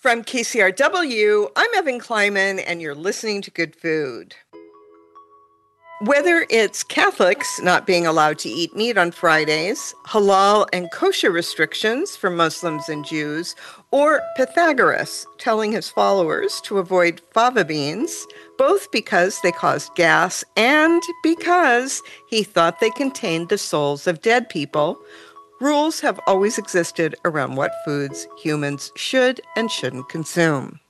From KCRW, I'm Evan Kleiman, and you're listening to Good Food. Whether it's Catholics not being allowed to eat meat on Fridays, halal and kosher restrictions for Muslims and Jews, or Pythagoras telling his followers to avoid fava beans, both because they caused gas and because he thought they contained the souls of dead people, rules have always existed around what foods humans should and shouldn't consume.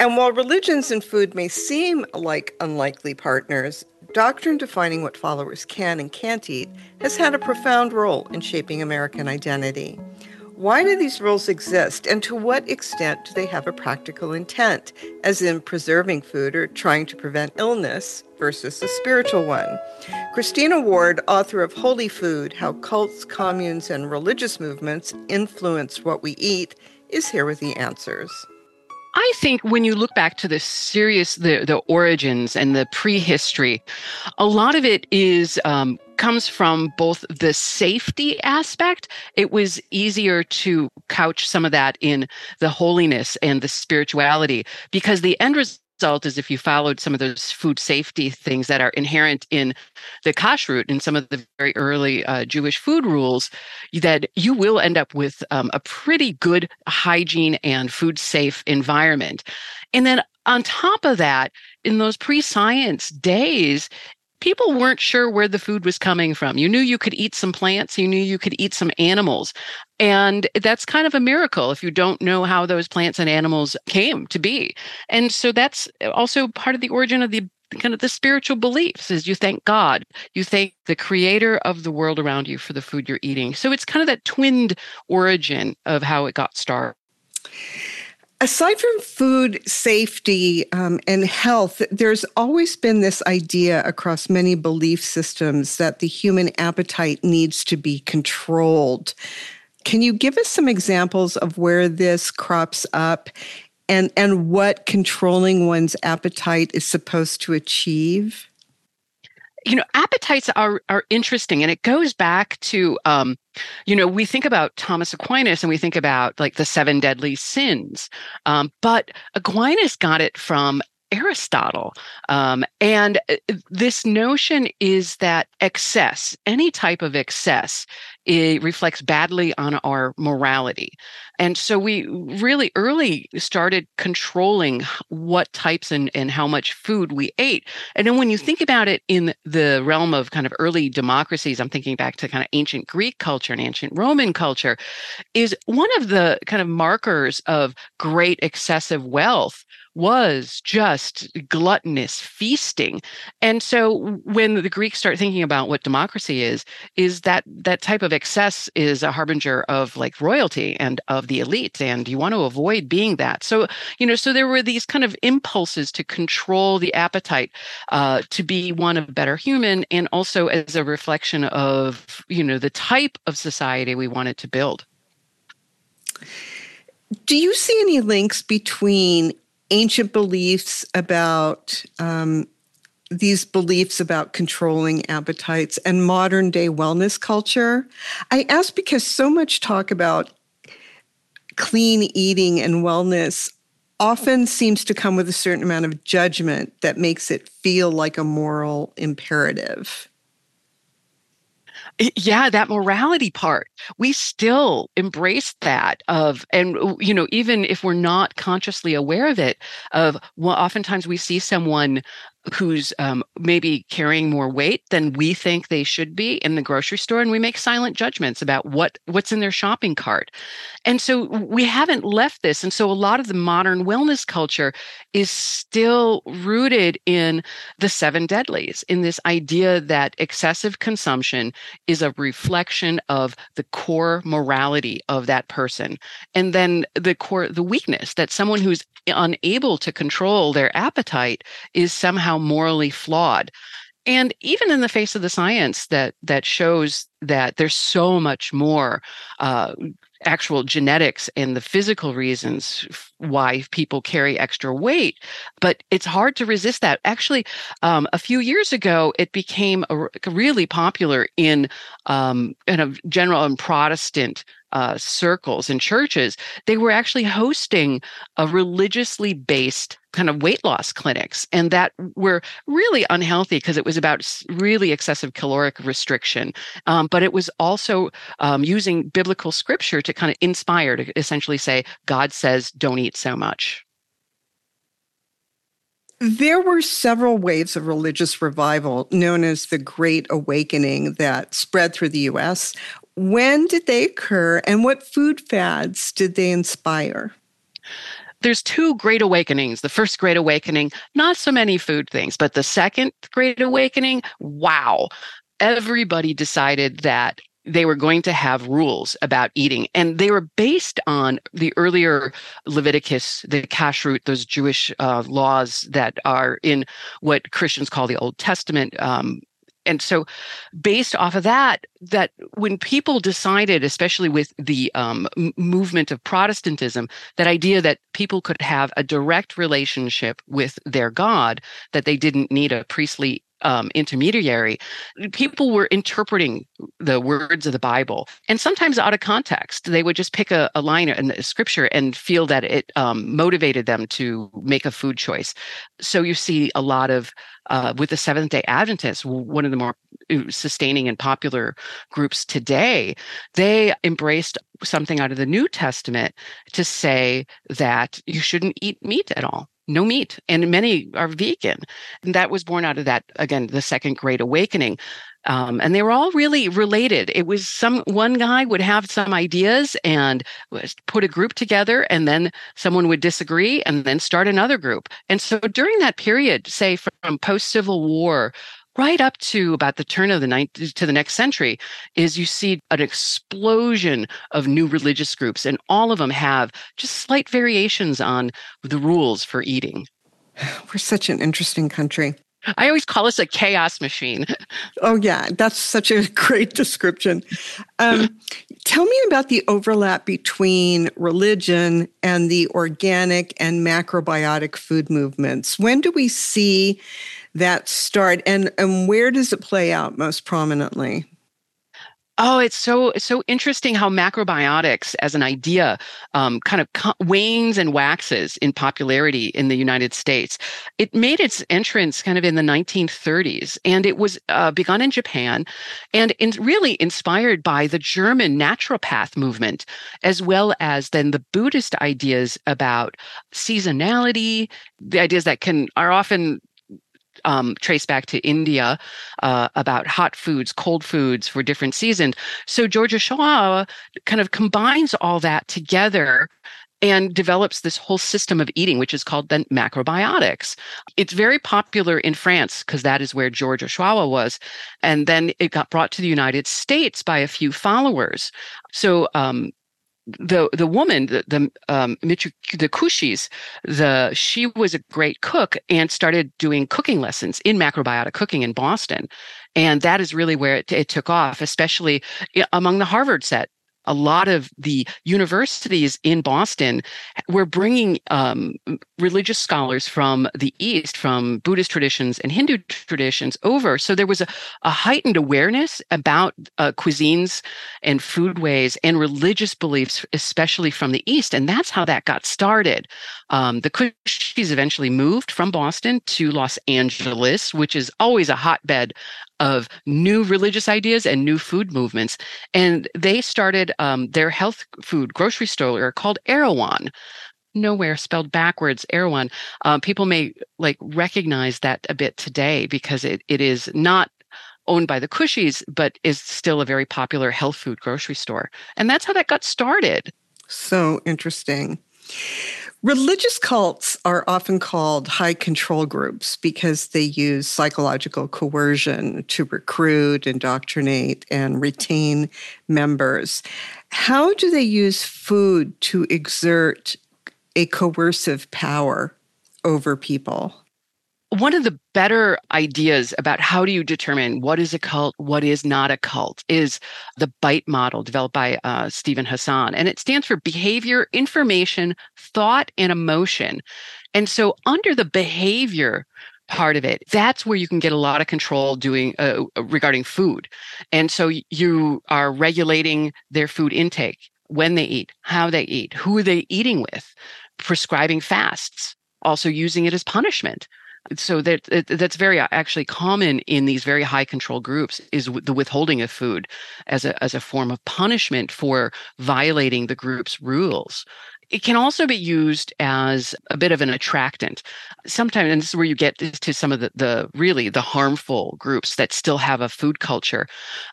And while religions and food may seem like unlikely partners, doctrine defining what followers can and can't eat has had a profound role in shaping American identity. Why do these rules exist, and to what extent do they have a practical intent, as in preserving food or trying to prevent illness versus a spiritual one? Christina Ward, author of Holy Food How Cults, Communes, and Religious Movements Influence What We Eat, is here with the answers. I think when you look back to the serious, the, the origins and the prehistory, a lot of it is um, comes from both the safety aspect. It was easier to couch some of that in the holiness and the spirituality because the end result result is if you followed some of those food safety things that are inherent in the kashrut in some of the very early uh, Jewish food rules, that you will end up with um, a pretty good hygiene and food safe environment. And then on top of that, in those pre science days, people weren't sure where the food was coming from. You knew you could eat some plants, you knew you could eat some animals. And that's kind of a miracle if you don't know how those plants and animals came to be. And so that's also part of the origin of the kind of the spiritual beliefs is you thank God, you thank the creator of the world around you for the food you're eating. So it's kind of that twinned origin of how it got started. Aside from food safety um, and health, there's always been this idea across many belief systems that the human appetite needs to be controlled. Can you give us some examples of where this crops up and, and what controlling one's appetite is supposed to achieve? you know appetites are are interesting and it goes back to um you know we think about thomas aquinas and we think about like the seven deadly sins um, but aquinas got it from Aristotle. Um, and uh, this notion is that excess, any type of excess, it reflects badly on our morality. And so we really early started controlling what types and, and how much food we ate. And then when you think about it in the realm of kind of early democracies, I'm thinking back to kind of ancient Greek culture and ancient Roman culture, is one of the kind of markers of great excessive wealth was just gluttonous feasting. And so when the Greeks start thinking about what democracy is, is that that type of excess is a harbinger of like royalty and of the elite. And you want to avoid being that. So, you know, so there were these kind of impulses to control the appetite uh, to be one of better human and also as a reflection of, you know, the type of society we wanted to build. Do you see any links between ancient beliefs about um, these beliefs about controlling appetites and modern day wellness culture. I ask because so much talk about clean eating and wellness often seems to come with a certain amount of judgment that makes it feel like a moral imperative yeah that morality part. We still embrace that of and you know even if we're not consciously aware of it of well oftentimes we see someone who's um, maybe carrying more weight than we think they should be in the grocery store and we make silent judgments about what what's in their shopping cart. And so we haven't left this and so a lot of the modern wellness culture is still rooted in the seven deadlies in this idea that excessive consumption is a reflection of the core morality of that person and then the core the weakness that someone who's unable to control their appetite is somehow morally flawed. And even in the face of the science that that shows that there's so much more uh, actual genetics and the physical reasons why people carry extra weight but it's hard to resist that. Actually um, a few years ago it became a, really popular in um, in a general and protestant uh, circles and churches, they were actually hosting a religiously based kind of weight loss clinics and that were really unhealthy because it was about really excessive caloric restriction um, but it was also um, using biblical scripture to kind of inspire to essentially say god says don't eat so much there were several waves of religious revival known as the Great Awakening that spread through the US. When did they occur and what food fads did they inspire? there's two great awakenings. The first great awakening, not so many food things, but the second great awakening, wow. Everybody decided that they were going to have rules about eating and they were based on the earlier leviticus the kashrut those jewish uh, laws that are in what christians call the old testament um, and so based off of that that when people decided especially with the um, movement of protestantism that idea that people could have a direct relationship with their god that they didn't need a priestly um, intermediary, people were interpreting the words of the Bible, and sometimes out of context. They would just pick a, a line in the scripture and feel that it um, motivated them to make a food choice. So you see a lot of uh, with the Seventh Day Adventists, one of the more uh, sustaining and popular groups today, they embraced something out of the New Testament to say that you shouldn't eat meat at all no meat and many are vegan. And that was born out of that again the second great awakening. Um, and they were all really related. It was some one guy would have some ideas and put a group together and then someone would disagree and then start another group. And so during that period say from post civil war right up to about the turn of the ninth to the next century is you see an explosion of new religious groups and all of them have just slight variations on the rules for eating we're such an interesting country I always call us a chaos machine. Oh, yeah, that's such a great description. Um, tell me about the overlap between religion and the organic and macrobiotic food movements. When do we see that start and and where does it play out most prominently Oh, it's so so interesting how macrobiotics as an idea um, kind of wanes and waxes in popularity in the United States. It made its entrance kind of in the 1930s, and it was uh, begun in Japan, and in, really inspired by the German naturopath movement, as well as then the Buddhist ideas about seasonality, the ideas that can are often um, trace back to India uh, about hot foods, cold foods for different seasons. So George Ohsawa kind of combines all that together and develops this whole system of eating, which is called then macrobiotics. It's very popular in France because that is where George Ohsawa was. And then it got brought to the United States by a few followers. So um, the the woman the the um the Kushis the she was a great cook and started doing cooking lessons in macrobiotic cooking in Boston. And that is really where it, it took off especially among the Harvard set a lot of the universities in Boston were bringing um, religious scholars from the East, from Buddhist traditions and Hindu traditions over. So there was a, a heightened awareness about uh, cuisines and foodways and religious beliefs, especially from the East. And that's how that got started. Um, the Kushis eventually moved from Boston to Los Angeles, which is always a hotbed of new religious ideas and new food movements. And they started um, their health food grocery store called Erewhon. Nowhere spelled backwards, Erewhon. Uh, people may like recognize that a bit today because it, it is not owned by the Kushis, but is still a very popular health food grocery store. And that's how that got started. So interesting. Religious cults are often called high control groups because they use psychological coercion to recruit, indoctrinate, and retain members. How do they use food to exert a coercive power over people? One of the better ideas about how do you determine what is a cult, what is not a cult, is the BITE model developed by uh, Steven Hassan. And it stands for behavior, information, thought, and emotion. And so, under the behavior part of it, that's where you can get a lot of control doing uh, regarding food. And so, you are regulating their food intake when they eat, how they eat, who are they eating with, prescribing fasts, also using it as punishment so that that's very uh, actually common in these very high control groups is the withholding of food as a as a form of punishment for violating the group's rules it can also be used as a bit of an attractant. Sometimes, and this is where you get to some of the, the really the harmful groups that still have a food culture.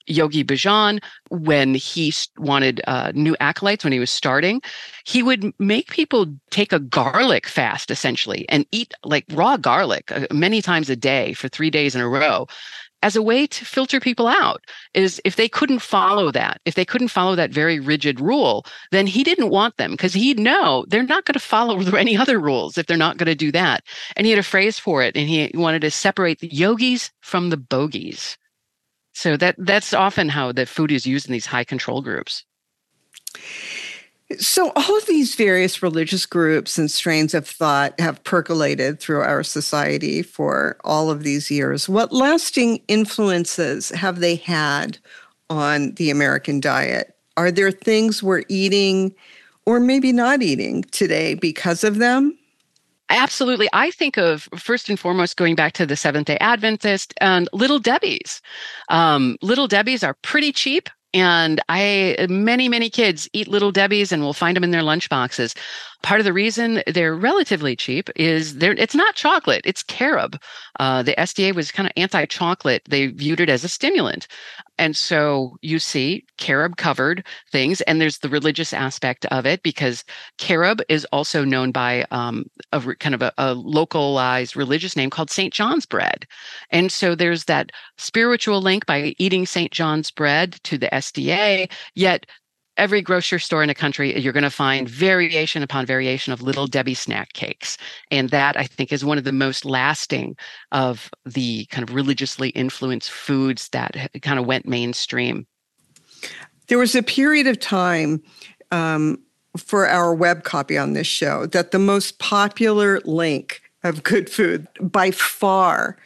Yogi Bhajan, when he wanted uh, new acolytes, when he was starting, he would make people take a garlic fast essentially and eat like raw garlic uh, many times a day for three days in a row as a way to filter people out is if they couldn't follow that if they couldn't follow that very rigid rule then he didn't want them because he'd know they're not going to follow any other rules if they're not going to do that. And he had a phrase for it and he wanted to separate the yogis from the bogies. So that that's often how the food is used in these high control groups so, all of these various religious groups and strains of thought have percolated through our society for all of these years. What lasting influences have they had on the American diet? Are there things we're eating or maybe not eating today because of them? Absolutely. I think of first and foremost going back to the Seventh day Adventist and Little Debbie's. Um, Little Debbie's are pretty cheap and I, many, many kids eat Little Debbie's and we'll find them in their lunch boxes. Part of the reason they're relatively cheap is they're, it's not chocolate, it's carob. Uh, the SDA was kind of anti chocolate. They viewed it as a stimulant. And so you see carob covered things, and there's the religious aspect of it because carob is also known by um, a kind of a, a localized religious name called St. John's bread. And so there's that spiritual link by eating St. John's bread to the SDA, yet every grocery store in the country, you're going to find variation upon variation of little Debbie snack cakes. And that I think is one of the most lasting of the kind of religiously influenced foods that kind of went mainstream. There was a period of time um, for our web copy on this show that the most popular link of good food by far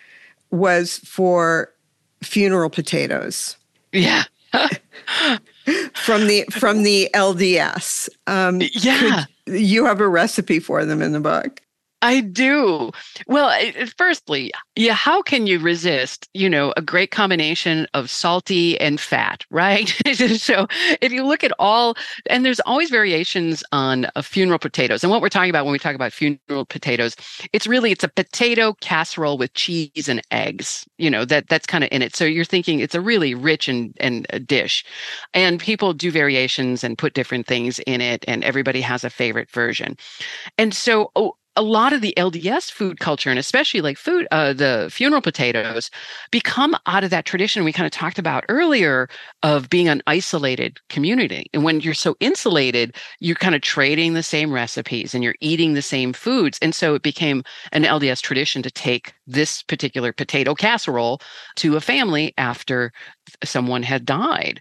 was for funeral potatoes. Yeah. from the from the LDS. Um, yeah, you have a recipe for them in the book. I do. Well, firstly, yeah, how can you resist, you know, a great combination of salty and fat, right? so if you look at all, and there's always variations on uh, funeral potatoes. And what we're talking about when we talk about funeral potatoes, it's really, it's a potato casserole with cheese and eggs, you know, that that's kind of in it. So you're thinking it's a really rich and, and a dish. And people do variations and put different things in it. And everybody has a favorite version. And so, oh, a lot of the LDS food culture, and especially like food, uh, the funeral potatoes, become out of that tradition we kind of talked about earlier of being an isolated community. And when you're so insulated, you're kind of trading the same recipes and you're eating the same foods. And so it became an LDS tradition to take this particular potato casserole to a family after someone had died.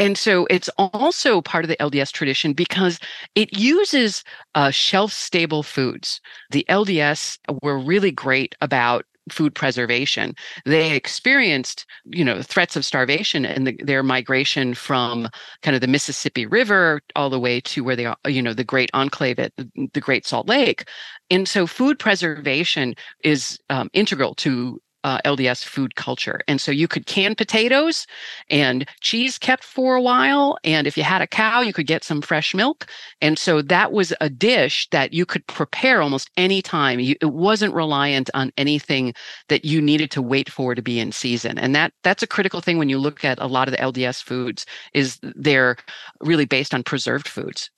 And so it's also part of the LDS tradition because it uses uh, shelf stable foods. The LDS were really great about food preservation. They experienced, you know, threats of starvation and the, their migration from kind of the Mississippi River all the way to where they are, you know, the great enclave at the Great Salt Lake. And so food preservation is um, integral to uh, LDS food culture. And so you could can potatoes and cheese kept for a while. And if you had a cow, you could get some fresh milk. And so that was a dish that you could prepare almost any time. It wasn't reliant on anything that you needed to wait for to be in season. And that that's a critical thing when you look at a lot of the LDS foods is they're really based on preserved foods.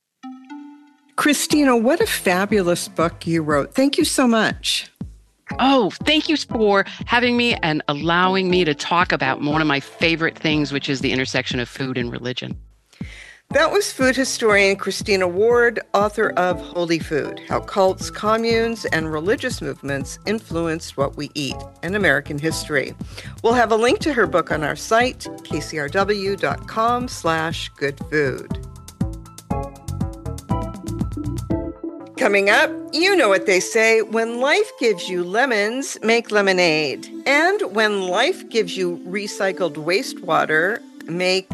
Christina, what a fabulous book you wrote. Thank you so much. Oh, thank you for having me and allowing me to talk about one of my favorite things, which is the intersection of food and religion. That was food historian Christina Ward, author of Holy Food How Cults, Communes, and Religious Movements Influenced What We Eat in American History. We'll have a link to her book on our site, kcrw.com slash good food. Coming up, you know what they say when life gives you lemons, make lemonade. And when life gives you recycled wastewater, make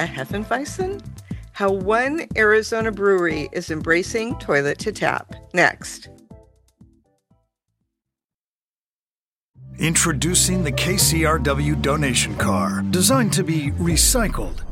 a Hefeweizen? how one Arizona brewery is embracing toilet to tap. Next. Introducing the KCRW donation car, designed to be recycled.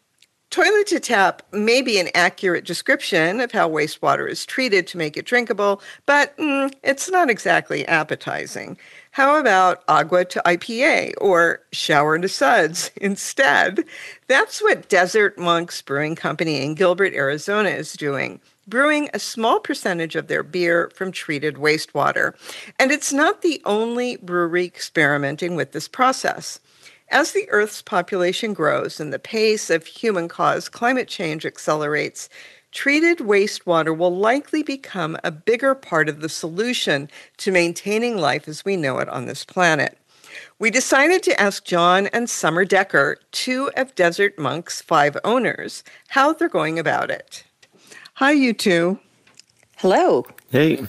Toilet to tap may be an accurate description of how wastewater is treated to make it drinkable, but mm, it's not exactly appetizing. How about agua to IPA or shower to suds instead? That's what Desert Monks Brewing Company in Gilbert, Arizona is doing brewing a small percentage of their beer from treated wastewater. And it's not the only brewery experimenting with this process. As the Earth's population grows and the pace of human caused climate change accelerates, treated wastewater will likely become a bigger part of the solution to maintaining life as we know it on this planet. We decided to ask John and Sommer Decker, two of Desert Monk's five owners, how they're going about it. Hi, you two. Hello. Hey.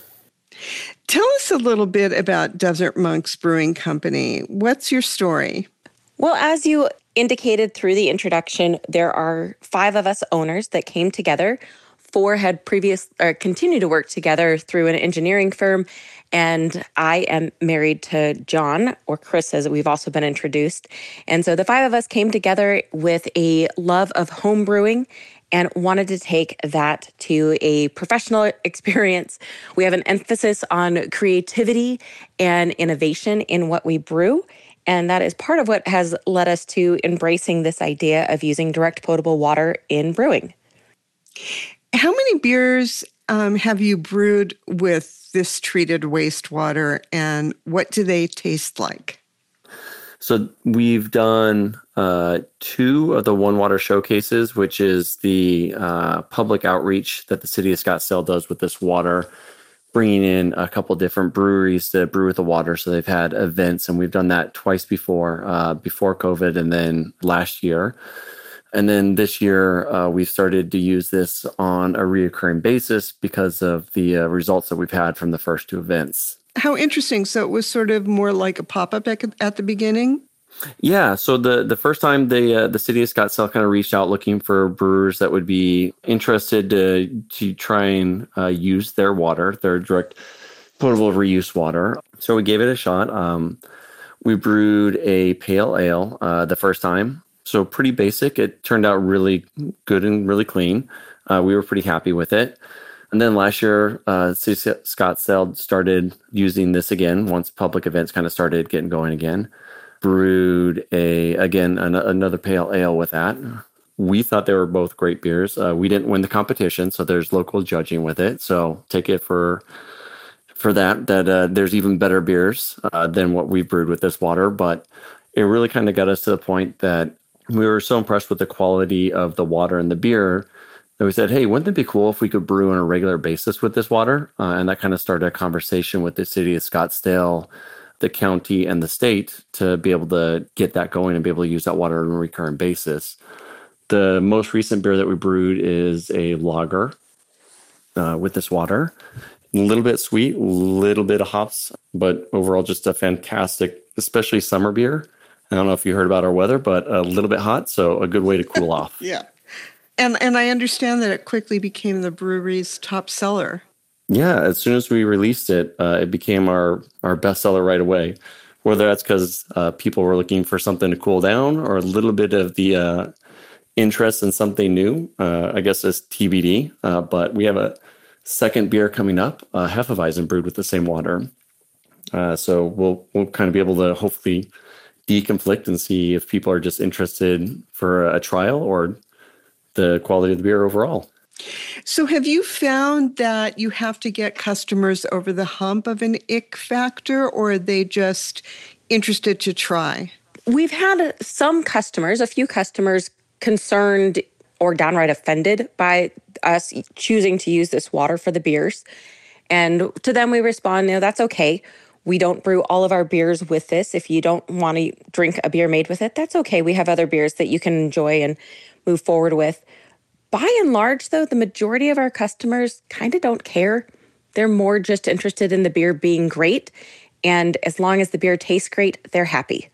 Tell us a little bit about Desert Monks Brewing Company. What's your story? Well, as you indicated through the introduction, there are five of us owners that came together. Four had previous uh, or continue to work together through an engineering firm. And I am married to John, or Chris, as we've also been introduced. And so the five of us came together with a love of home brewing and wanted to take that to a professional experience. We have an emphasis on creativity and innovation in what we brew. And that is part of what has led us to embracing this idea of using direct potable water in brewing. How many beers um, have you brewed with this treated wastewater, and what do they taste like? So we've done uh, two of the One Water showcases, which is the uh, public outreach that the city of Scottsdale does with this water bringing in a couple different breweries to brew with the water. So they've had events, and we've done that twice before, uh, before COVID, and then last year. And then this year, uh, we've started to use this on a reoccurring basis because of the uh, results that we've had from the first two events. How interesting. So it was sort of more like a pop up at the beginning? Yeah, so the the first time the uh, the city of Scottsdale kind of reached out looking for brewers that would be interested to to try and uh, use their water, their direct potable reuse water. So we gave it a shot. Um, we brewed a pale ale uh, the first time, so pretty basic. It turned out really good and really clean. Uh, we were pretty happy with it. And then last year, uh, City Scottsdale started using this again once public events kind of started getting going again brewed a again an, another pale ale with that. We thought they were both great beers. Uh, we didn't win the competition, so there's local judging with it. So take it for for that. That uh, there's even better beers uh, than what we brewed with this water, but it really kind of got us to the point that we were so impressed with the quality of the water and the beer that we said, "Hey, wouldn't it be cool if we could brew on a regular basis with this water?" Uh, and that kind of started a conversation with the city of Scottsdale the county and the state to be able to get that going and be able to use that water on a recurrent basis. The most recent beer that we brewed is a lager uh, with this water. A little bit sweet, a little bit of hops, but overall just a fantastic, especially summer beer. I don't know if you heard about our weather, but a little bit hot, so a good way to cool off. yeah. And and I understand that it quickly became the brewery's top seller. Yeah, as soon as we released it, uh, it became our our bestseller right away. Whether that's because uh, people were looking for something to cool down, or a little bit of the uh, interest in something new, uh, I guess is TBD. Uh, but we have a second beer coming up, uh, Hefeweizen brewed with the same water. so we'll we'll kind of be able to hopefully deconflict and see if people are just interested for a trial or the quality of the beer overall. So, have you found that you have to get customers over the hump of an ick factor, or are they just interested to try? We've had some customers, a few customers concerned or downright offended by us choosing to use this water for the beers. And to them, we respond, know, that's okay. We don't brew all of our beers with this. If you don't want to drink a beer made with it, that's okay. We have other beers that you can enjoy and move forward with. By and large, though, the majority of our customers kind of don't care. They're more just interested in the beer being great. And as long as the beer tastes great, they're happy.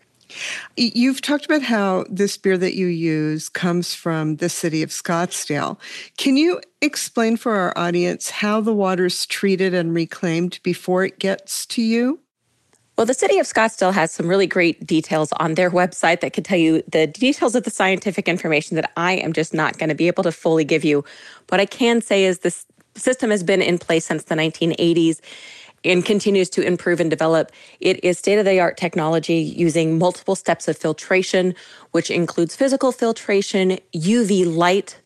You've talked about how this beer that you use comes from the city of Scottsdale. Can you explain for our audience how the water's treated and reclaimed before it gets to you? Well, the city of Scottsdale has some really great details on their website that could tell you the details of the scientific information that I am just not going to be able to fully give you. What I can say is this system has been in place since the 1980s and continues to improve and develop. It is state of the art technology using multiple steps of filtration, which includes physical filtration, UV light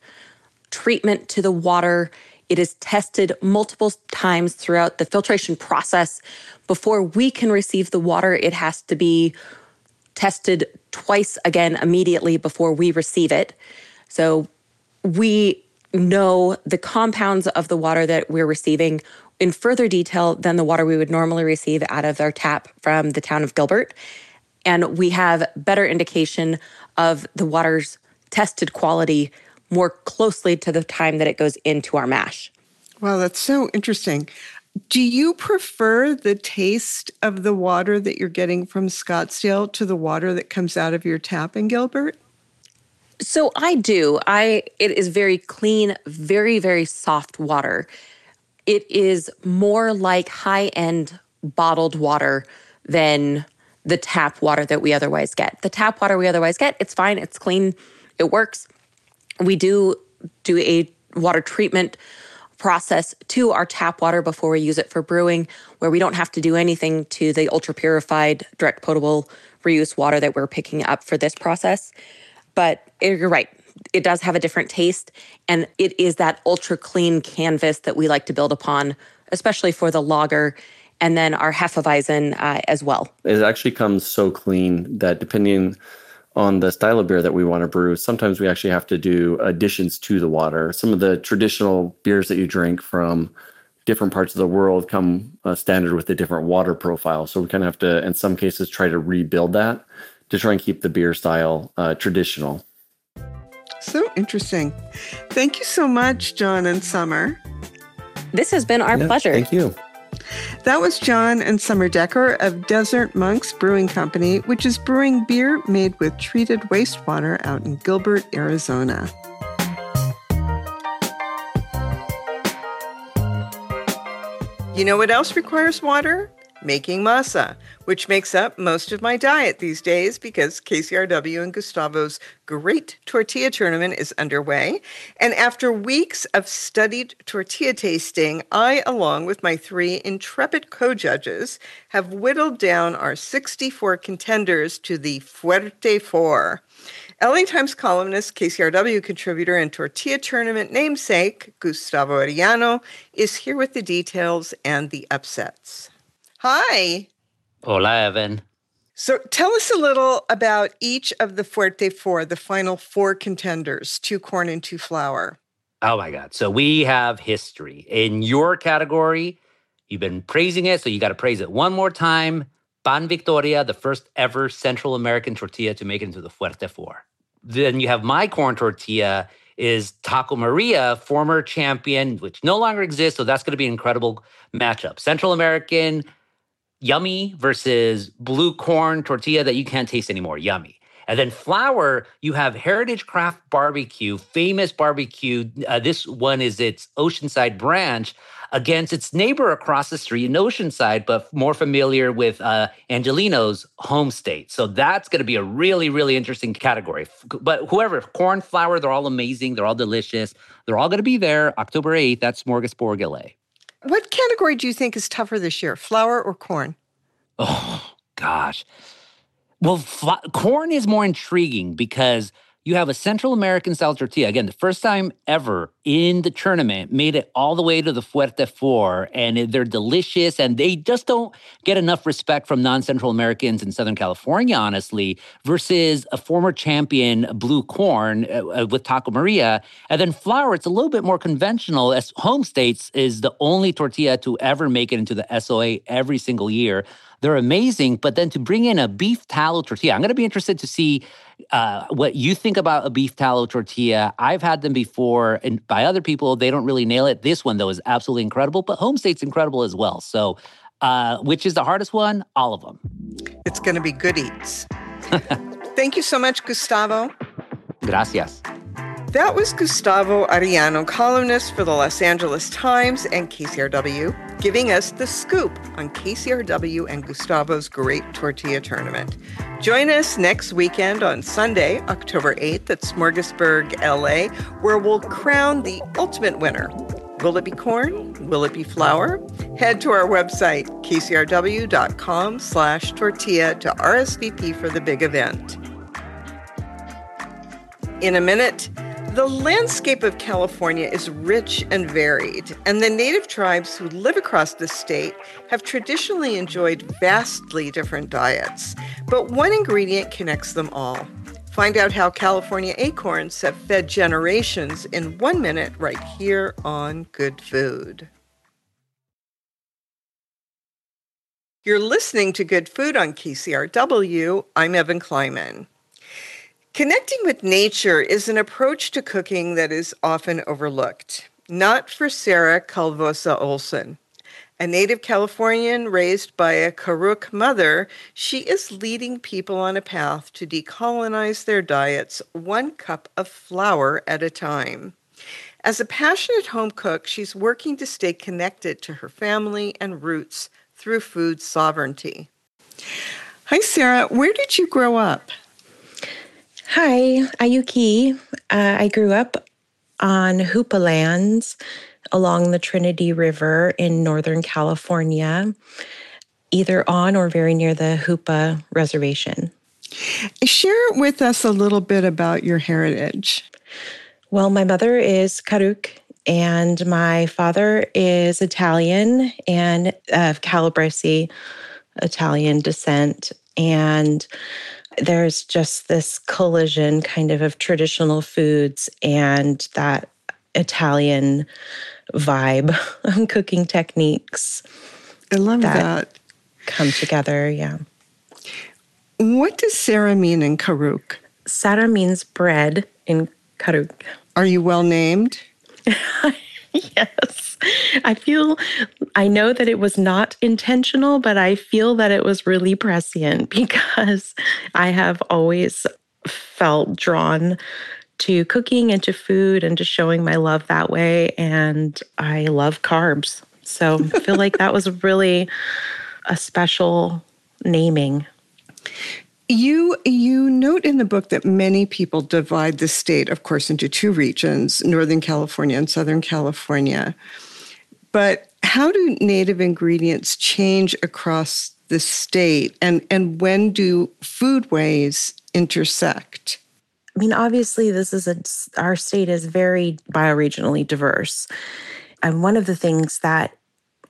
treatment to the water. It is tested multiple times throughout the filtration process. Before we can receive the water, it has to be tested twice again immediately before we receive it. So we know the compounds of the water that we're receiving in further detail than the water we would normally receive out of our tap from the town of Gilbert. And we have better indication of the water's tested quality more closely to the time that it goes into our mash. Wow, that's so interesting. Do you prefer the taste of the water that you're getting from Scottsdale to the water that comes out of your tap in Gilbert? So I do. I it is very clean, very very soft water. It is more like high-end bottled water than the tap water that we otherwise get. The tap water we otherwise get, it's fine, it's clean, it works. We do do a water treatment process to our tap water before we use it for brewing, where we don't have to do anything to the ultra purified, direct potable reuse water that we're picking up for this process. But you're right, it does have a different taste, and it is that ultra clean canvas that we like to build upon, especially for the lager and then our Hefeweizen uh, as well. It actually comes so clean that depending on the style of beer that we want to brew, sometimes we actually have to do additions to the water. Some of the traditional beers that you drink from different parts of the world come uh, standard with a different water profile. So we kind of have to, in some cases, try to rebuild that to try and keep the beer style uh, traditional. So interesting. Thank you so much, John and Sommer. This has been our yeah, pleasure. Thank you. That was John and Sommer Decker of Desert Monks Brewing Company, which is brewing beer made with treated wastewater out in Gilbert, Arizona. You know what else requires water? Making masa, which makes up most of my diet these days because KCRW and Gustavo's great tortilla tournament is underway. And after weeks of studied tortilla tasting, I, along with my three intrepid co judges, have whittled down our 64 contenders to the Fuerte Four. LA Times columnist, KCRW contributor, and tortilla tournament namesake, Gustavo Arellano, is here with the details and the upsets. Hi. Hola, Evan. So tell us a little about each of the Fuerte Four, the final four contenders two corn and two flour. Oh my God. So we have history. In your category, you've been praising it, so you got to praise it one more time. Pan Victoria, the first ever Central American tortilla to make it into the Fuerte Four. Then you have my corn tortilla is Taco Maria, former champion, which no longer exists. So that's going to be an incredible matchup. Central American yummy versus blue corn tortilla that you can't taste anymore. Yummy. And then flour, you have Heritage Craft Barbecue, famous barbecue. Uh, this one is its Oceanside branch against its neighbor across the street in Oceanside, but more familiar with uh, Angelino's home state. So that's going to be a really, really interesting category. But whoever, corn, flour, they're all amazing. They're all delicious. They're all going to be there October 8th. That's Smorgasburg LA. What category do you think is tougher this year, flour or corn? Oh, gosh. Well, fl- corn is more intriguing because you have a Central American style tortilla. Again, the first time ever in the tournament made it all the way to the Fuerte Four, and they're delicious. And they just don't get enough respect from non Central Americans in Southern California, honestly, versus a former champion, Blue Corn, uh, uh, with Taco Maria. And then flour, it's a little bit more conventional, as Home States is the only tortilla to ever make it into the SOA every single year. They're amazing, but then to bring in a beef tallow tortilla, I'm going to be interested to see uh, what you think about a beef tallow tortilla. I've had them before, and by other people, they don't really nail it. This one, though, is absolutely incredible, but Home State's incredible as well. So, uh, which is the hardest one? All of them. It's going to be good eats. Thank you so much, Gustavo. Gracias. That was Gustavo Arellano, columnist for the Los Angeles Times and KCRW, giving us the scoop on KCRW and Gustavo's Great Tortilla Tournament. Join us next weekend on Sunday, October 8th at Smorgasburg, LA, where we'll crown the ultimate winner. Will it be corn? Will it be flour? Head to our website, kcrw.com slash tortilla to RSVP for the big event. In a minute, the landscape of California is rich and varied, and the native tribes who live across the state have traditionally enjoyed vastly different diets. But one ingredient connects them all. Find out how California acorns have fed generations in one minute right here on Good Food. You're listening to Good Food on KCRW. I'm Evan Kleiman. Connecting with nature is an approach to cooking that is often overlooked. Not for Sara Calvosa Olson. A native Californian raised by a Karuk mother, she is leading people on a path to decolonize their diets one cup of flour at a time. As a passionate home cook, she's working to stay connected to her family and roots through food sovereignty. Hi, Sara. Where did you grow up? Hi, Ayuki. Uh, I grew up on Hoopa lands along the Trinity River in Northern California, either on or very near the Hoopa Reservation. Share with us a little bit about your heritage. Well, my mother is Karuk, and my father is Italian and of Calabrese Italian descent. And there's just this collision kind of of traditional foods and that Italian vibe cooking techniques. I love that, that. Come together, yeah. What does Sara mean in Karuk? Sara means bread in Karuk. Are you well named? yes. I feel, I know that it was not intentional, but I feel that it was really prescient because I have always felt drawn to cooking and to food and to showing my love that way. And I love carbs. So I feel like that was really a special naming. You you note in the book that many people divide the state, of course, into two regions, Northern California and Southern California. But how do native ingredients change across the state and, and when do foodways intersect? I mean, obviously, this is a, our state is very bioregionally diverse. And one of the things that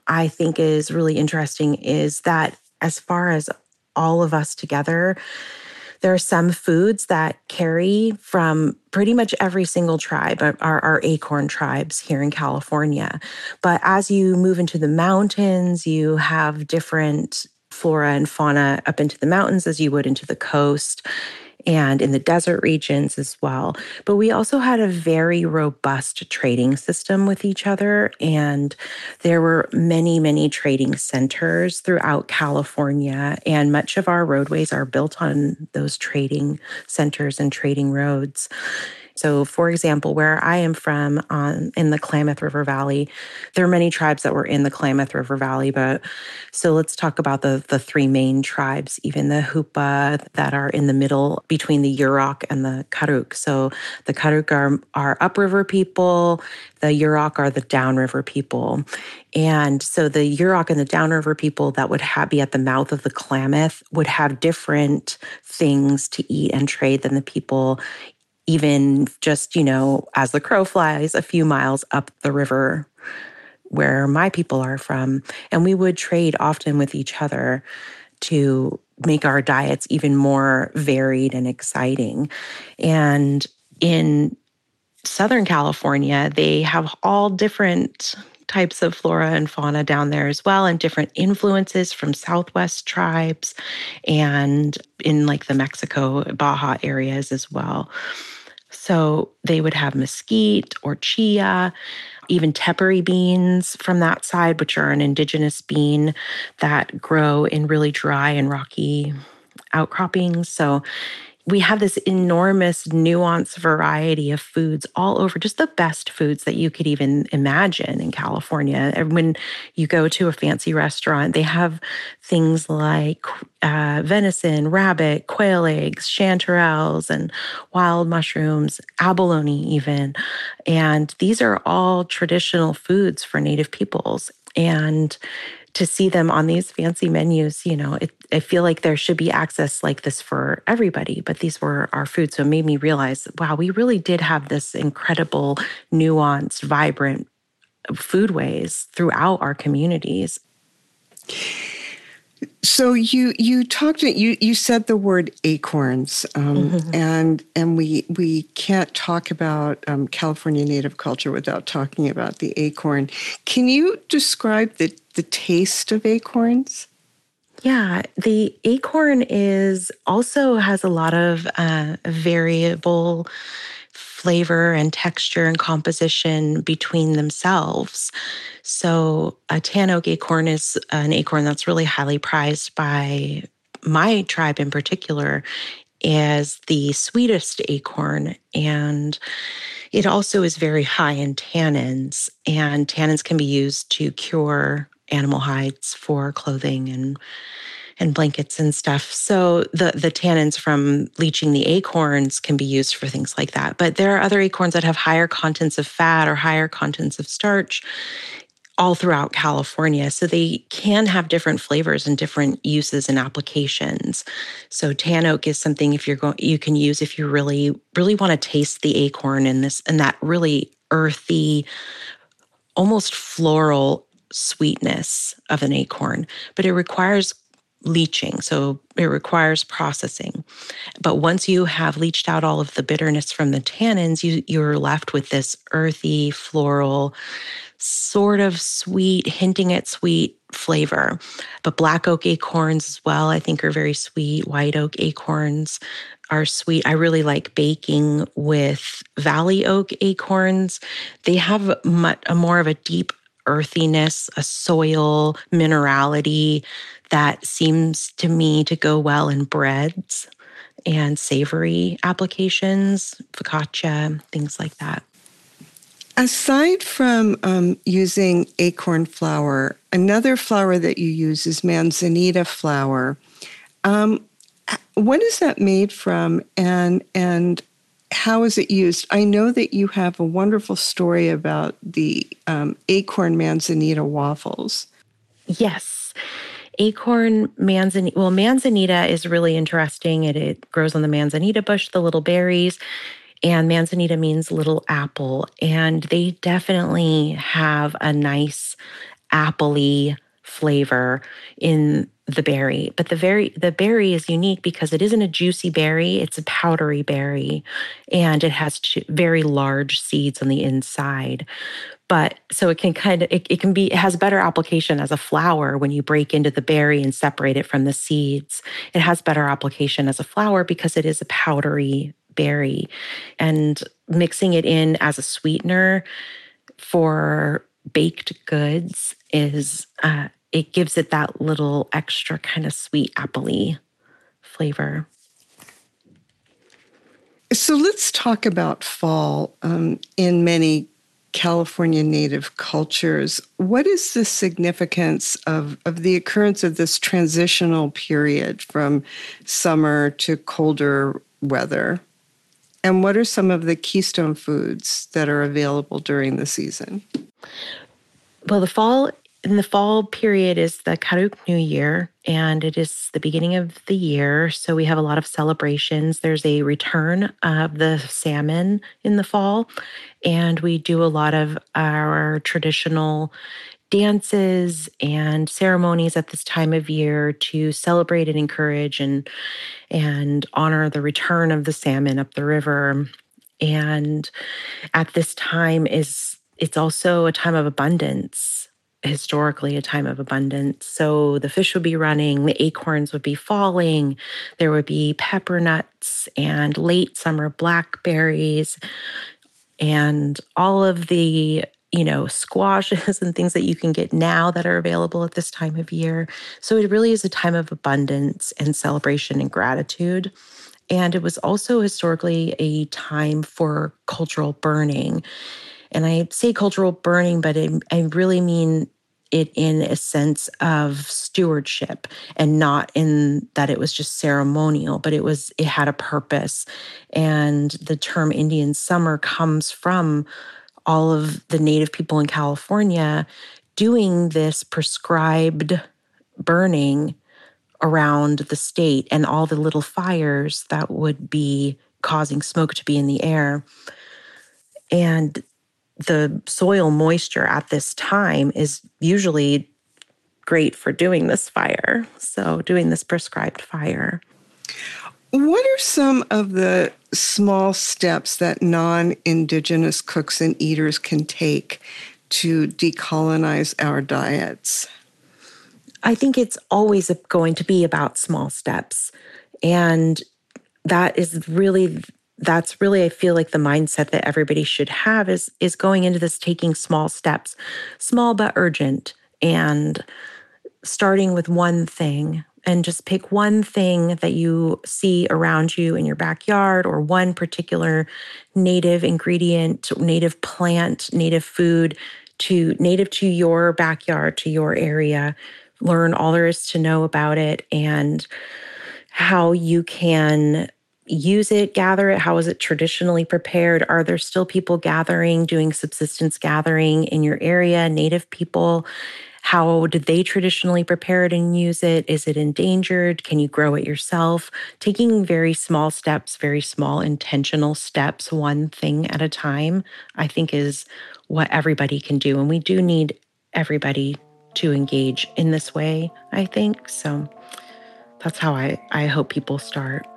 I think is really interesting is that as far as all of us together, there are some foods that carry from pretty much every single tribe, uh, our, our acorn tribes here in California. But as you move into the mountains, you have different flora and fauna up into the mountains as you would into the coast and in the desert regions as well. But we also had a very robust trading system with each other. And there were many, many trading centers throughout California. And much of our roadways are built on those trading centers and trading roads. So, for example, where I am from on in the Klamath River Valley, there are many tribes that were in the Klamath River Valley, but so let's talk about the the three main tribes, even the Hoopa that are in the middle between the Yurok and the Karuk. So the Karuk are, are upriver people, the Yurok are the downriver people. And so the Yurok and the downriver people that would have, be at the mouth of the Klamath would have different things to eat and trade than the people even just, you know, as the crow flies a few miles up the river where my people are from. And we would trade often with each other to make our diets even more varied and exciting. And in Southern California, they have all different types of flora and fauna down there as well, and different influences from Southwest tribes and in like the Mexico, Baja areas as well. So they would have mesquite or chia, even tepary beans from that side, which are an indigenous bean that grow in really dry and rocky outcroppings. So we have this enormous nuanced variety of foods all over just the best foods that you could even imagine in california. And when you go to a fancy restaurant they have things like uh, venison rabbit quail eggs chanterelles and wild mushrooms abalone even. And these are all traditional foods for native peoples. And to see them on these fancy menus, you know, it, I feel like there should be access like this for everybody, but these were our food. So it made me realize, wow, we really did have this incredible, nuanced, vibrant foodways throughout our communities. So you you talked you you said the word acorns, um, mm-hmm. and and we we can't talk about um, California Native culture without talking about the acorn. Can you describe the the taste of acorns? Yeah, the acorn is also has a lot of uh, variable flavor and texture and composition between themselves. So, a tan oak acorn is an acorn that's really highly prized by my tribe in particular as the sweetest acorn. And it also is very high in tannins, and tannins can be used to cure animal hides for clothing and and blankets and stuff. So the the tannins from leaching the acorns can be used for things like that. But there are other acorns that have higher contents of fat or higher contents of starch all throughout California. So they can have different flavors and different uses and applications. So tan oak is something if you're going you can use if you really really want to taste the acorn and this and that really earthy almost floral sweetness of an acorn, but it requires leaching. So it requires processing. But once you have leached out all of the bitterness from the tannins, you, you're left with this earthy, floral, sort of sweet, hinting at sweet flavor. But black oak acorns as well, I think, are very sweet. White oak acorns are sweet. I really like baking with valley oak acorns. They have a more of a deep earthiness, a soil minerality that seems to me to go well in breads and savory applications, focaccia, things like that. Aside from um, using acorn flour, another flour that you use is manzanita flour. Um, what is that made from, and and how is it used? I know that you have a wonderful story about the um, acorn manzanita waffles. Yes. Acorn manzanita. Well, manzanita is really interesting. It, it grows on the manzanita bush, the little berries, and manzanita means little apple. And they definitely have a nice appley flavor in the berry but the very the berry is unique because it isn't a juicy berry it's a powdery berry and it has very large seeds on the inside. But so it can kind of it, it can be it has better application as a flour when you break into the berry and separate it from the seeds. It has better application as a flour because it is a powdery berry. And mixing it in as a sweetener for baked goods is uh, it gives it that little extra kind of sweet appley flavor. So let's talk about fall um, in many California Native cultures. What is the significance of, of the occurrence of this transitional period from summer to colder weather? And what are some of the keystone foods that are available during the season? Well, the fall in the fall period is the Karuk New Year, and it is the beginning of the year. So we have a lot of celebrations. There's a return of the salmon in the fall, and we do a lot of our traditional dances and ceremonies at this time of year to celebrate and encourage and and honor the return of the salmon up the river. And at this time is it's also a time of abundance historically a time of abundance. So the fish would be running, the acorns would be falling, there would be pepper nuts and late summer blackberries and all of the you know squashes and things that you can get now that are available at this time of year. So it really is a time of abundance and celebration and gratitude. And it was also historically a time for cultural burning. And I say cultural burning, but it, I really mean it in a sense of stewardship and not in that it was just ceremonial, but it was, it had a purpose. And the term Indian summer comes from all of the native people in California doing this prescribed burning around the state and all the little fires that would be causing smoke to be in the air. And the soil moisture at this time is usually great for doing this fire. So, doing this prescribed fire. What are some of the small steps that non Indigenous cooks and eaters can take to decolonize our diets? I think it's always going to be about small steps. And that is really that's really i feel like the mindset that everybody should have is is going into this taking small steps small but urgent and starting with one thing and just pick one thing that you see around you in your backyard or one particular native ingredient native plant native food to native to your backyard to your area. Learn all there is to know about it and how you can use it, gather it? How is it traditionally prepared? Are there still people gathering, doing subsistence gathering in your area, native people? How did they traditionally prepare it and use it? Is it endangered? Can you grow it yourself? Taking very small steps, very small intentional steps, one thing at a time, I think is what everybody can do. And we do need everybody to engage in this way, I think. So that's how I, I hope people start.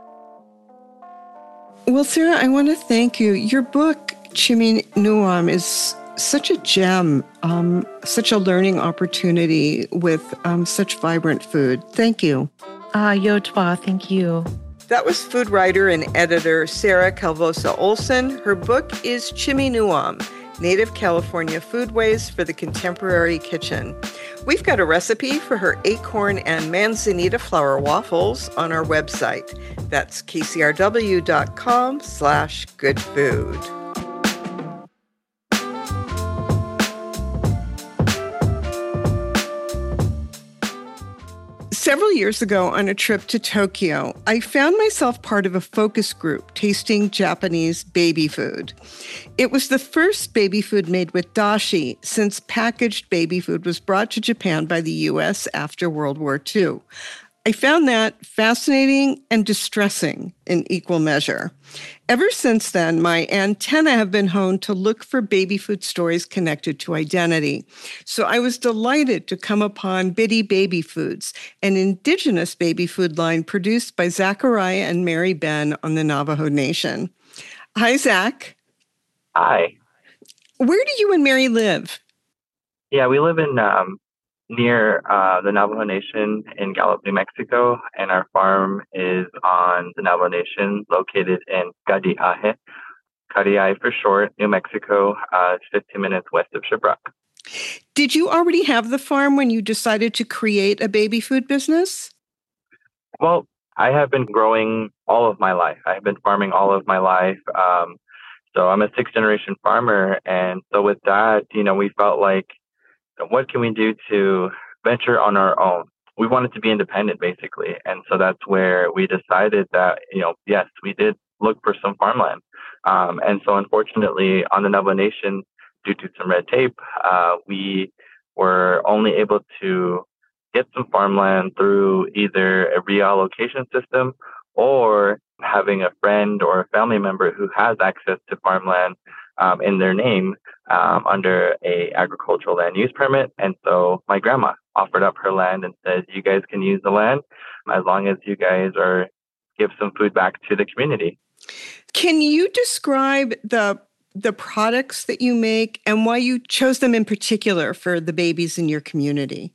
Well, Sara, I want to thank you. Your book, Chimi Nuam, is such a gem, um, such a learning opportunity with um, such vibrant food. Thank you. Ah, uh, Yotwa, thank you. That was food writer and editor Sara Calvosa Olson. Her book is Chimi Nuam Native California Foodways for the Contemporary Kitchen. We've got a recipe for her acorn and manzanita flour waffles on our website. That's kcrw.com slash good food. Several years ago on a trip to Tokyo, I found myself part of a focus group tasting Japanese baby food. It was the first baby food made with dashi since packaged baby food was brought to Japan by the US after World War II. I found that fascinating and distressing in equal measure. Ever since then, my antenna have been honed to look for baby food stories connected to identity. So I was delighted to come upon Bidii Baby Foods, an indigenous baby food line produced by Zachariah and Mary Ben on the Navajo Nation. Hi, Zach. Hi. Where do you and Mary live? Yeah, we live in um, near uh, the Navajo Nation in Gallup, New Mexico, and our farm is on the Navajo Nation, located in Kadiahe. Kadiahe for short, New Mexico, uh, 15 minutes west of Shiprock. Did you already have the farm when you decided to create a baby food business? Well, I have been growing all of my life. I have been farming all of my life. Um, so I'm a sixth generation farmer. And so with that, you know, we felt like what can we do to venture on our own? We wanted to be independent basically. And so that's where we decided that, you know, yes, we did look for some farmland. Um, and so unfortunately on the Navajo Nation, due to some red tape, uh, we were only able to get some farmland through either a reallocation system or having a friend or a family member who has access to farmland um, in their name um, under a agricultural land use permit. And so my grandma offered up her land and said, "You guys can use the land as long as you guys are give some food back to the community." Can you describe the the products that you make and why you chose them in particular for the babies in your community?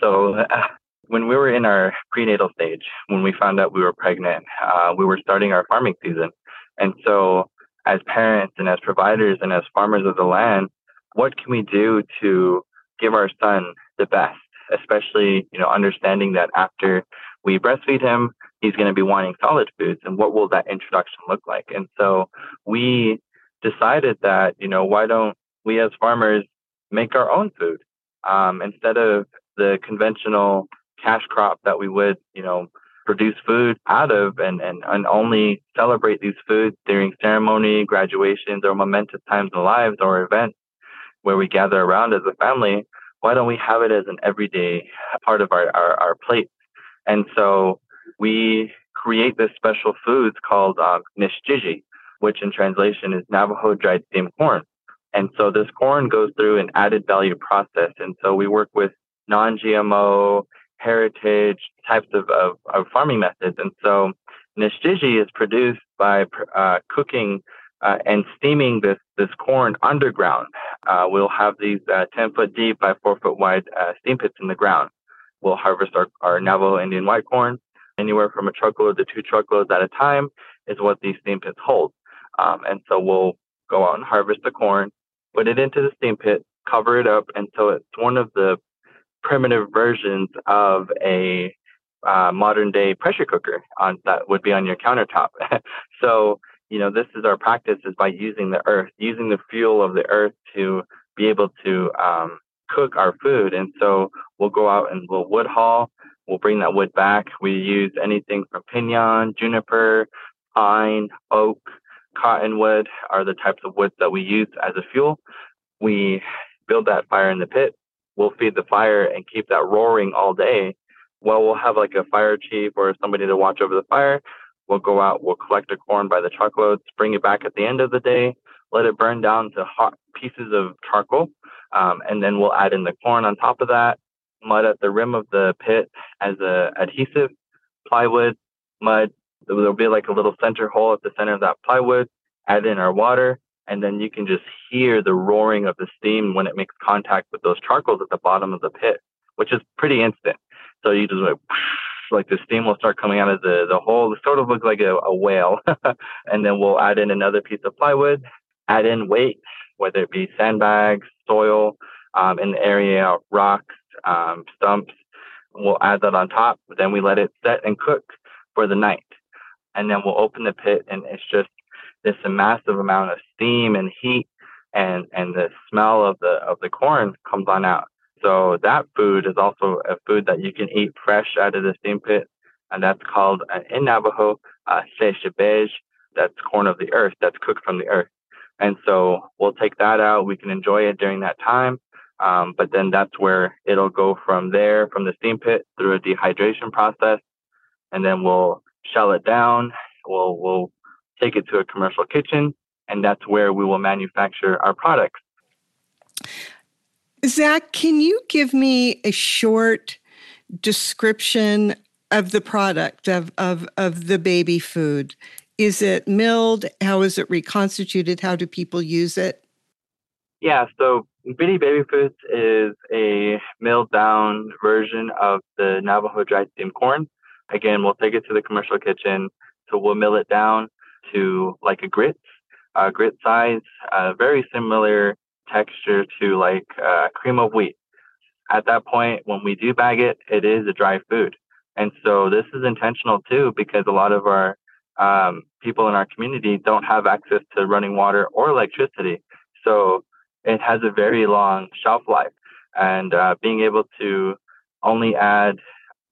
So, uh, when we were in our prenatal stage, when we found out we were pregnant, uh, we were starting our farming season. And so, as parents and as providers and as farmers of the land, what can we do to give our son the best? Especially, you know, understanding that after we breastfeed him, he's going to be wanting solid foods, and what will that introduction look like? And so, we decided that, you know, why don't we as farmers make our own food um, instead of the conventional cash crop that we would, you know, produce food out of and, and, and only celebrate these foods during ceremony, graduations, or momentous times in lives or events where we gather around as a family. Why don't we have it as an everyday part of our, our, our plate? And so we create this special foods called um, nishjiji, which in translation is Navajo dried steamed corn. And so this corn goes through an added value process. And so we work with non-GMO, heritage types of, of, of farming methods. And so Nishjiji is produced by uh, cooking uh, and steaming this, this corn underground. Uh, we'll have these uh, 10 foot deep by 4 foot wide uh, steam pits in the ground. We'll harvest our, our Navajo Indian white corn. Anywhere from a truckload to two truckloads at a time is what these steam pits hold. Um, and so we'll go out and harvest the corn, put it into the steam pit, cover it up until it's one of the primitive versions of a uh, modern day pressure cooker on that would be on your countertop. so, you know, this is our practice is by using the earth, using the fuel of the earth to be able to um, cook our food. And so we'll go out and we'll wood haul. We'll bring that wood back. We use anything from pinyon, juniper, pine, oak, cottonwood are the types of woods that we use as a fuel. We build that fire in the pit. We'll feed the fire and keep that roaring all day. Well, we'll have like a fire chief or somebody to watch over the fire. We'll go out, we'll collect the corn by the truckloads, bring it back at the end of the day, let it burn down to hot pieces of charcoal, um, and then we'll add in the corn on top of that, mud at the rim of the pit as a adhesive, plywood, mud, there'll be like a little center hole at the center of that plywood, add in our water, and then you can just hear the roaring of the steam when it makes contact with those charcoals at the bottom of the pit, which is pretty instant. So you just like, like the steam will start coming out of the, the hole. It sort of looks like a, a whale. and then we'll add in another piece of plywood, add in weight, whether it be sandbags, soil, um, in the area, rocks, um, stumps. We'll add that on top. Then we let it set and cook for the night and then we'll open the pit and it's just this a massive amount of steam and heat and and the smell of the of the corn comes on out. So that food is also a food that you can eat fresh out of the steam pit, and that's called in Navajo uh, That's corn of the earth. That's cooked from the earth. And so we'll take that out. We can enjoy it during that time. Um, but then that's where it'll go from there, from the steam pit through a dehydration process. And then we'll shell it down. We'll, we'll take it to a commercial kitchen, and that's where we will manufacture our products. Zach, can you give me a short description of the product of, of, of the baby food? Is it milled? How is it reconstituted? How do people use it? Yeah, so Bidii Baby Foods is a milled down version of the Navajo dried steamed corn. Again, we'll take it to the commercial kitchen. So we'll mill it down to like a grit, uh, grit size, uh, very similar texture to like uh, cream of wheat. At that point, when we do bag it, it is a dry food. And so this is intentional too, because a lot of our um, people in our community don't have access to running water or electricity. So it has a very long shelf life. And uh, being able to only add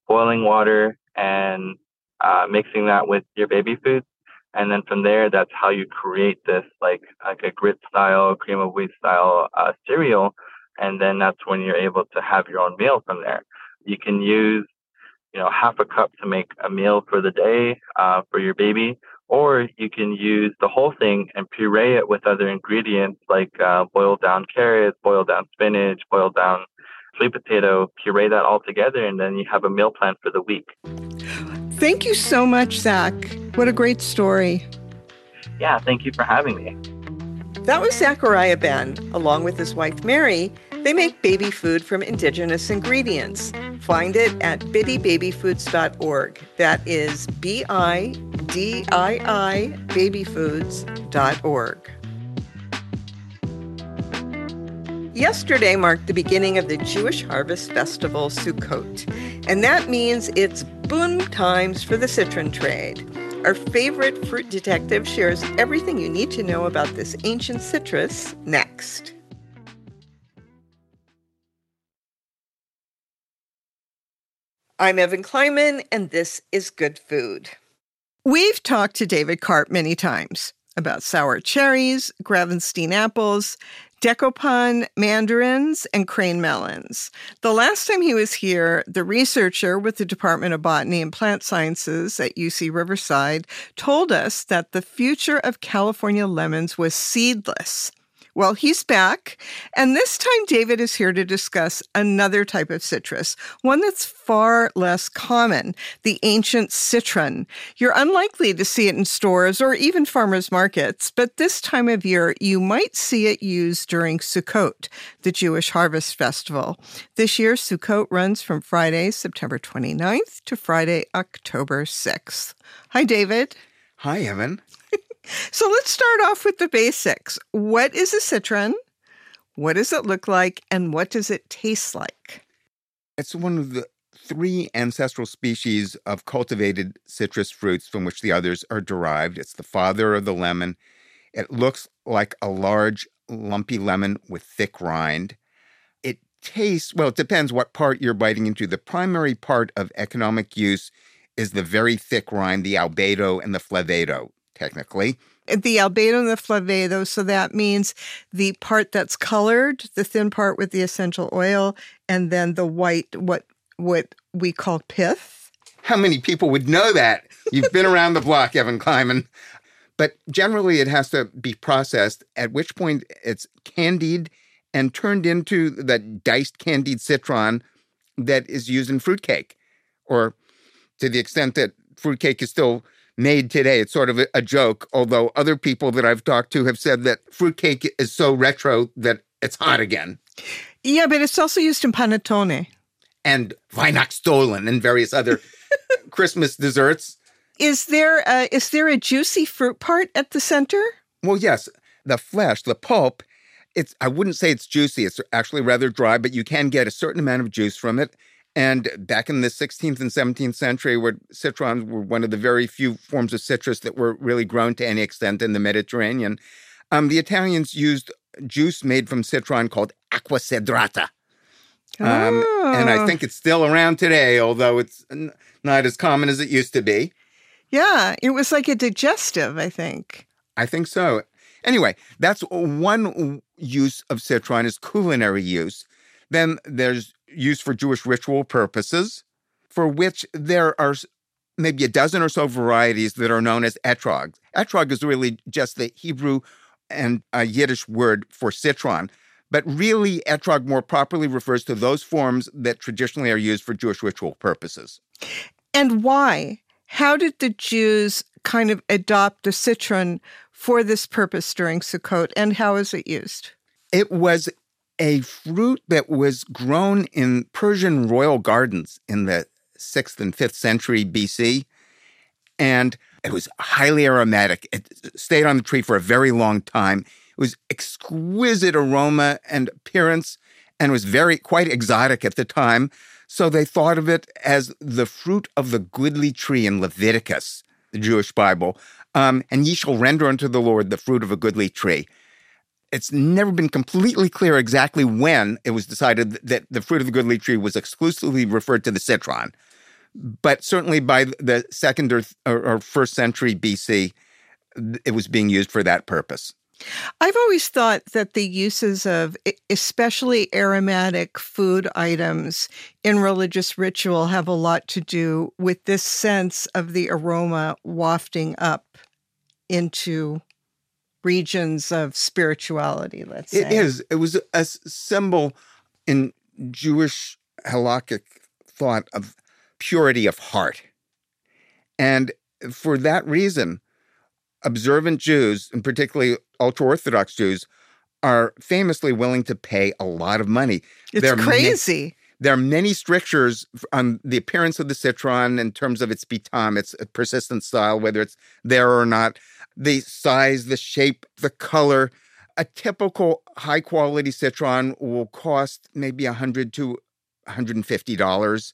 boiling water and uh, mixing that with your baby food. And then from there, that's how you create this like like a grit style, cream of wheat style uh, cereal. and then that's when you're able to have your own meal from there. You can use, you know, half a cup to make a meal for the day uh, for your baby, or you can use the whole thing and puree it with other ingredients like uh, boiled down carrots, boiled down spinach, boiled down sweet potato, puree that all together, and then you have a meal plan for the week. Thank you so much, Zach. What a great story. Yeah, thank you for having me. That was Zachariah Ben. Along with his wife Mary, they make baby food from indigenous ingredients. Find it at bidiibabyfoods.org. That is B I D I I babyfoods.org. Yesterday marked the beginning of the Jewish Harvest Festival, Sukkot, and that means it's boom times for the citron trade. Our favorite fruit detective shares everything you need to know about this ancient citrus next. I'm Evan Kleiman, and this is Good Food. We've talked to David Karp many times about sour cherries, Gravenstein apples, Dekopon mandarins, and crane melons. The last time he was here, the researcher with the Department of Botany and Plant Sciences at UC Riverside told us that the future of California lemons was seedless. Well, he's back. And this time, David is here to discuss another type of citrus, one that's far less common, the ancient citron. You're unlikely to see it in stores or even farmers markets, but this time of year, you might see it used during Sukkot, the Jewish harvest festival. This year, Sukkot runs from Friday, September 29th to Friday, October 6th. Hi, David. Hi, Evan. So let's start off with the basics. What is a citron? What does it look like? And what does it taste like? It's one of the three ancestral species of cultivated citrus fruits from which the others are derived. It's the father of the lemon. It looks like a large, lumpy lemon with thick rind. It tastes, well, it depends what part you're biting into. The primary part of economic use is the very thick rind, the albedo and the flavedo technically. The albedo and the flavedo, so that means the part that's colored, the thin part with the essential oil, and then the white, what what we call pith. How many people would know that? You've been around the block, Evan Kleiman. But generally, it has to be processed, at which point it's candied and turned into the diced candied citron that is used in fruitcake, or to the extent that fruitcake is still made today. It's sort of a, joke, although other people that I've talked to have said that fruitcake is so retro that it's hot again. Yeah, but it's also used in panettone. And Weihnachtsstollen and various other Christmas desserts. Is there a, is there a juicy fruit part at the center? Well, yes. The flesh, the pulp, it's I wouldn't say it's juicy. It's actually rather dry, but you can get a certain amount of juice from it. And back in the 16th and 17th century, where citrons were one of the very few forms of citrus that were really grown to any extent in the Mediterranean, um, the Italians used juice made from citron called acqua cedrata. Um, oh. And I ah. think it's still around today, although it's n- not as common as it used to be. Yeah, it was like a digestive, I think. I think so. Anyway, that's one use of citron is culinary use. Then there's use for Jewish ritual purposes, for which there are maybe a dozen or so varieties that are known as etrog. Etrog is really just the Hebrew and a Yiddish word for citron, but really etrog more properly refers to those forms that traditionally are used for Jewish ritual purposes. And why? How did the Jews kind of adopt the citron for this purpose during Sukkot, and how is it used? It was a fruit that was grown in Persian royal gardens in the 6th and 5th century BC. And it was highly aromatic. It stayed on the tree for a very long time. It was exquisite aroma and appearance and was very quite exotic at the time. So they thought of it as the fruit of the goodly tree in Leviticus, the Jewish Bible. Um, and ye shall render unto the Lord the fruit of a goodly tree it's never been completely clear exactly when it was decided that the fruit of the goodly tree was exclusively referred to the citron. But certainly by the second or, or, first century BC, it was being used for that purpose. I've always thought that the uses of especially aromatic food items in religious ritual have a lot to do with this sense of the aroma wafting up into regions of spirituality, let's say. It is. It was a symbol in Jewish halakhic thought of purity of heart. And for that reason, observant Jews, and particularly ultra Orthodox Jews, are famously willing to pay a lot of money. It's there crazy. Ma- there are many strictures on the appearance of the citron in terms of its pitam, its persistent style, whether it's there or not, the size, the shape, the color. A typical high quality citron will cost maybe 100 to $150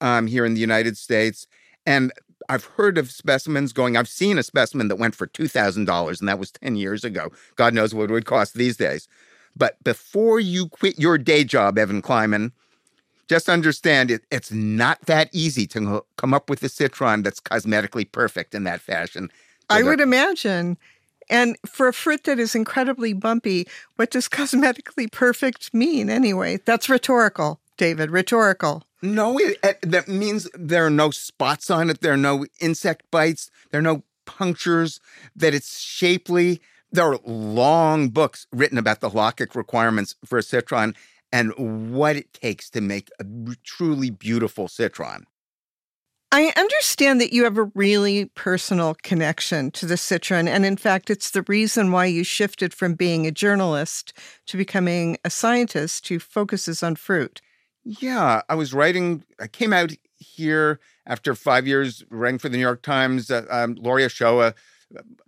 um, here in the United States. And I've heard of specimens going, I've seen a specimen that went for $2,000, and that was 10 years ago. God knows what it would cost these days. But before you quit your day job, Evan Kleiman, just understand it, it's not that easy to come up with a citron that's cosmetically perfect in that fashion. I would imagine. And for a fruit that is incredibly bumpy, what does cosmetically perfect mean anyway? That's rhetorical, David, rhetorical. No, it, it, that means there are no spots on it. There are no insect bites. There are no punctures. That it's shapely. There are long books written about the halakhic requirements for a citron and what it takes to make a truly beautiful citron. I understand that you have a really personal connection to the citron. And in fact, it's the reason why you shifted from being a journalist to becoming a scientist who focuses on fruit. Yeah, I was writing. I came out here after five years writing for the New York Times. Uh, um, Laurie Ochoa,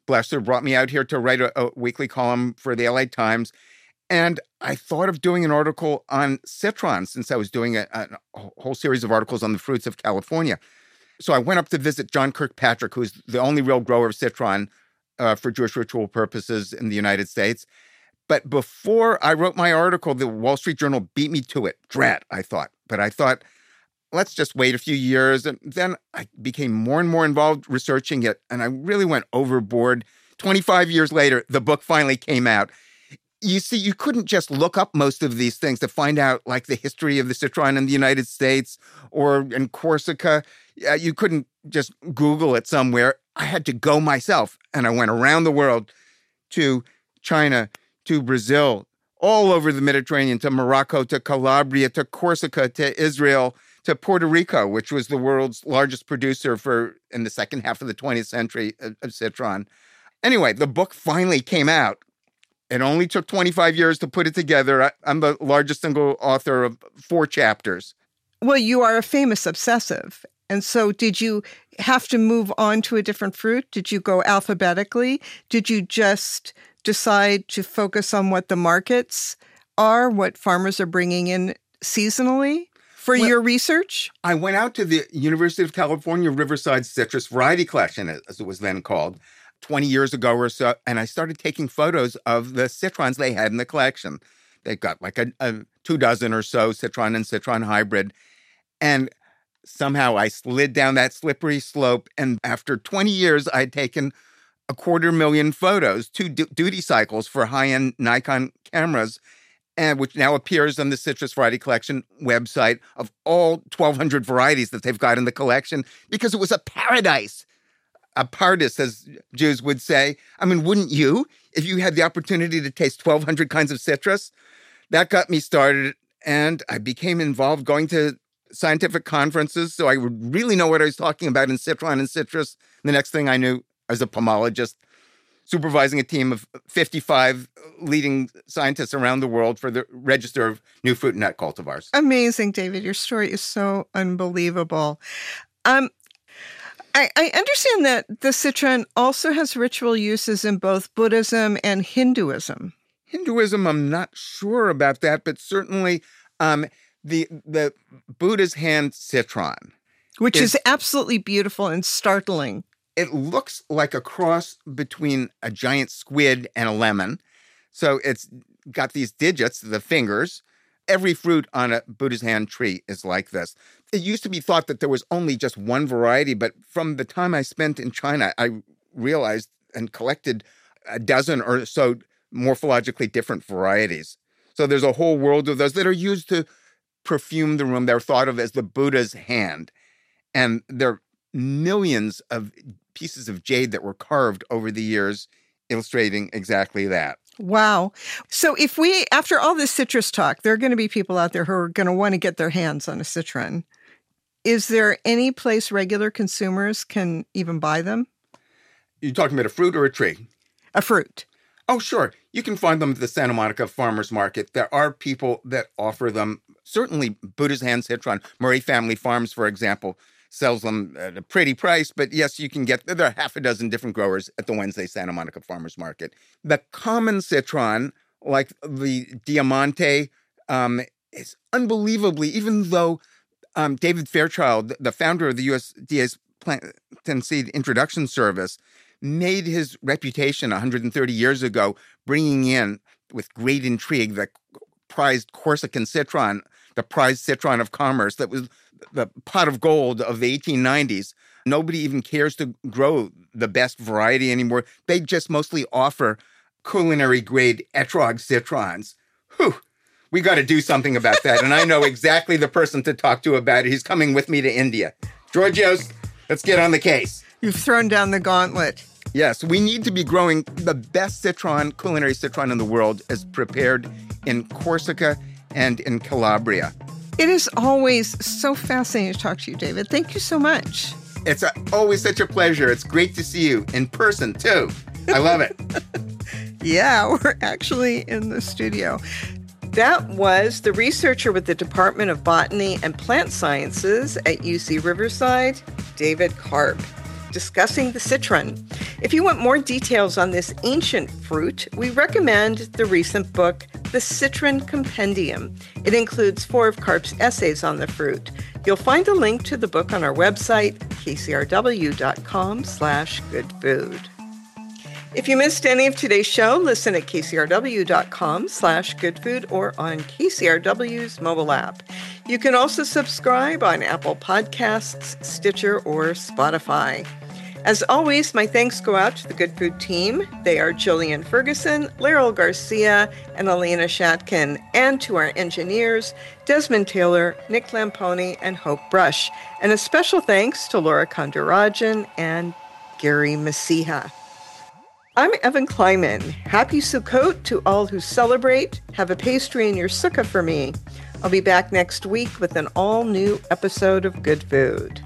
bless her, brought me out here to write a, a weekly column for the LA Times. And I thought of doing an article on citron since I was doing a, a, whole series of articles on the fruits of California. So I went up to visit John Kirkpatrick, who's the only real grower of citron uh, for Jewish ritual purposes in the United States. But before I wrote my article, the Wall Street Journal beat me to it. Drat, I thought. But I thought, let's just wait a few years. And then I became more and more involved researching it. And I really went overboard. 25 years later, the book finally came out. You see, you couldn't just look up most of these things to find out, like the history of the citron in the United States or in Corsica. You couldn't just Google it somewhere. I had to go myself. And I went around the world to China, to Brazil, all over the Mediterranean, to Morocco, to Calabria, to Corsica, to Israel, to Puerto Rico, which was the world's largest producer for in the second half of the 20th century uh, of, of citron. Anyway, the book finally came out. It only took 25 years to put it together. I, I'm the largest single author of four chapters. Well, you are a famous obsessive. And so, did you have to move on to a different fruit? Did you go alphabetically? Did you just decide to focus on what the markets are, what farmers are bringing in seasonally for well, your research? I went out to the University of California Riverside Citrus Variety Collection, as it was then called, 20 years ago or so, and I started taking photos of the citrons they had in the collection. They've got like a, a two dozen or so citron and citron hybrid. And somehow I slid down that slippery slope. And after 20 years, I'd taken a quarter million photos, two du- duty cycles for high end Nikon cameras, and which now appears on the Citrus Variety Collection website of all 1,200 varieties that they've got in the collection because it was a paradise. A paradise, as Jews would say. I mean, wouldn't you if you had the opportunity to taste 1,200 kinds of citrus? That got me started, and I became involved going to scientific conferences so I would really know what I was talking about in citron and citrus. The next thing I knew, I was a pomologist, supervising a team of 55 leading scientists around the world for the Register of New Fruit and Nut Cultivars. Amazing, David. Your story is so unbelievable. Um, I, I understand that the citron also has ritual uses in both Buddhism and Hinduism. Hinduism, I'm not sure about that, but certainly um, the the Buddha's hand citron, which is, is absolutely beautiful and startling it looks like a cross between a giant squid and a lemon. So it's got these digits, the fingers. Every fruit on a Buddha's hand tree is like this. It used to be thought that there was only just one variety, but from the time I spent in China, I realized and collected a dozen or so morphologically different varieties. So there's a whole world of those that are used to perfume the room. They're thought of as the Buddha's hand. And there are millions of pieces of jade that were carved over the years, illustrating exactly that. Wow. So if we, after all this citrus talk, there are going to be people out there who are going to want to get their hands on a citron. Is there any place regular consumers can even buy them? You're talking about a fruit or a tree? A fruit. Oh, sure. You can find them at the Santa Monica Farmers Market. There are people that offer them. Certainly, Buddha's Hand Citron, Murray Family Farms, for example, sells them at a pretty price. But yes, you can get, there are half a dozen different growers at the Wednesday Santa Monica Farmers Market. The common citron, like the Diamante, um, is unbelievably, even though um, David Fairchild, the founder of the USDA's Plant and Seed Introduction Service, made his reputation 130 years ago, bringing in with great intrigue the prized Corsican citron, the prized citron of commerce that was the pot of gold of the 1890s. Nobody even cares to grow the best variety anymore. They just mostly offer culinary grade etrog citrons. Whew. We got to do something about that. and I know exactly the person to talk to about it. He's coming with me to India. Georgios, let's get on the case. You've thrown down the gauntlet. Yes, we need to be growing the best citron, culinary citron in the world, as prepared in Corsica and in Calabria. It is always so fascinating to talk to you, David. Thank you so much. It's a, always such a pleasure. It's great to see you in person, too. I love it. yeah, we're actually in the studio. That was the researcher with the Department of Botany and Plant Sciences at UC Riverside, David Karp discussing the citron. If you want more details on this ancient fruit, we recommend the recent book, The Citron Compendium. It includes four of Karp's essays on the fruit. You'll find a link to the book on our website, kcrw.com slash goodfood. If you missed any of today's show, listen at kcrw.com slash goodfood or on KCRW's mobile app. You can also subscribe on Apple Podcasts, Stitcher, or Spotify. As always, my thanks go out to the Good Food team. They are Jillian Ferguson, Laryl Garcia, and Elena Shatkin, and to our engineers, Desmond Taylor, Nick Lamponi, and Hope Brush. And a special thanks to Laura Kondarajan and Gary Masiha. I'm Evan Kleiman. Happy Sukkot to all who celebrate. Have a pastry in your sukkah for me. I'll be back next week with an all new episode of Good Food.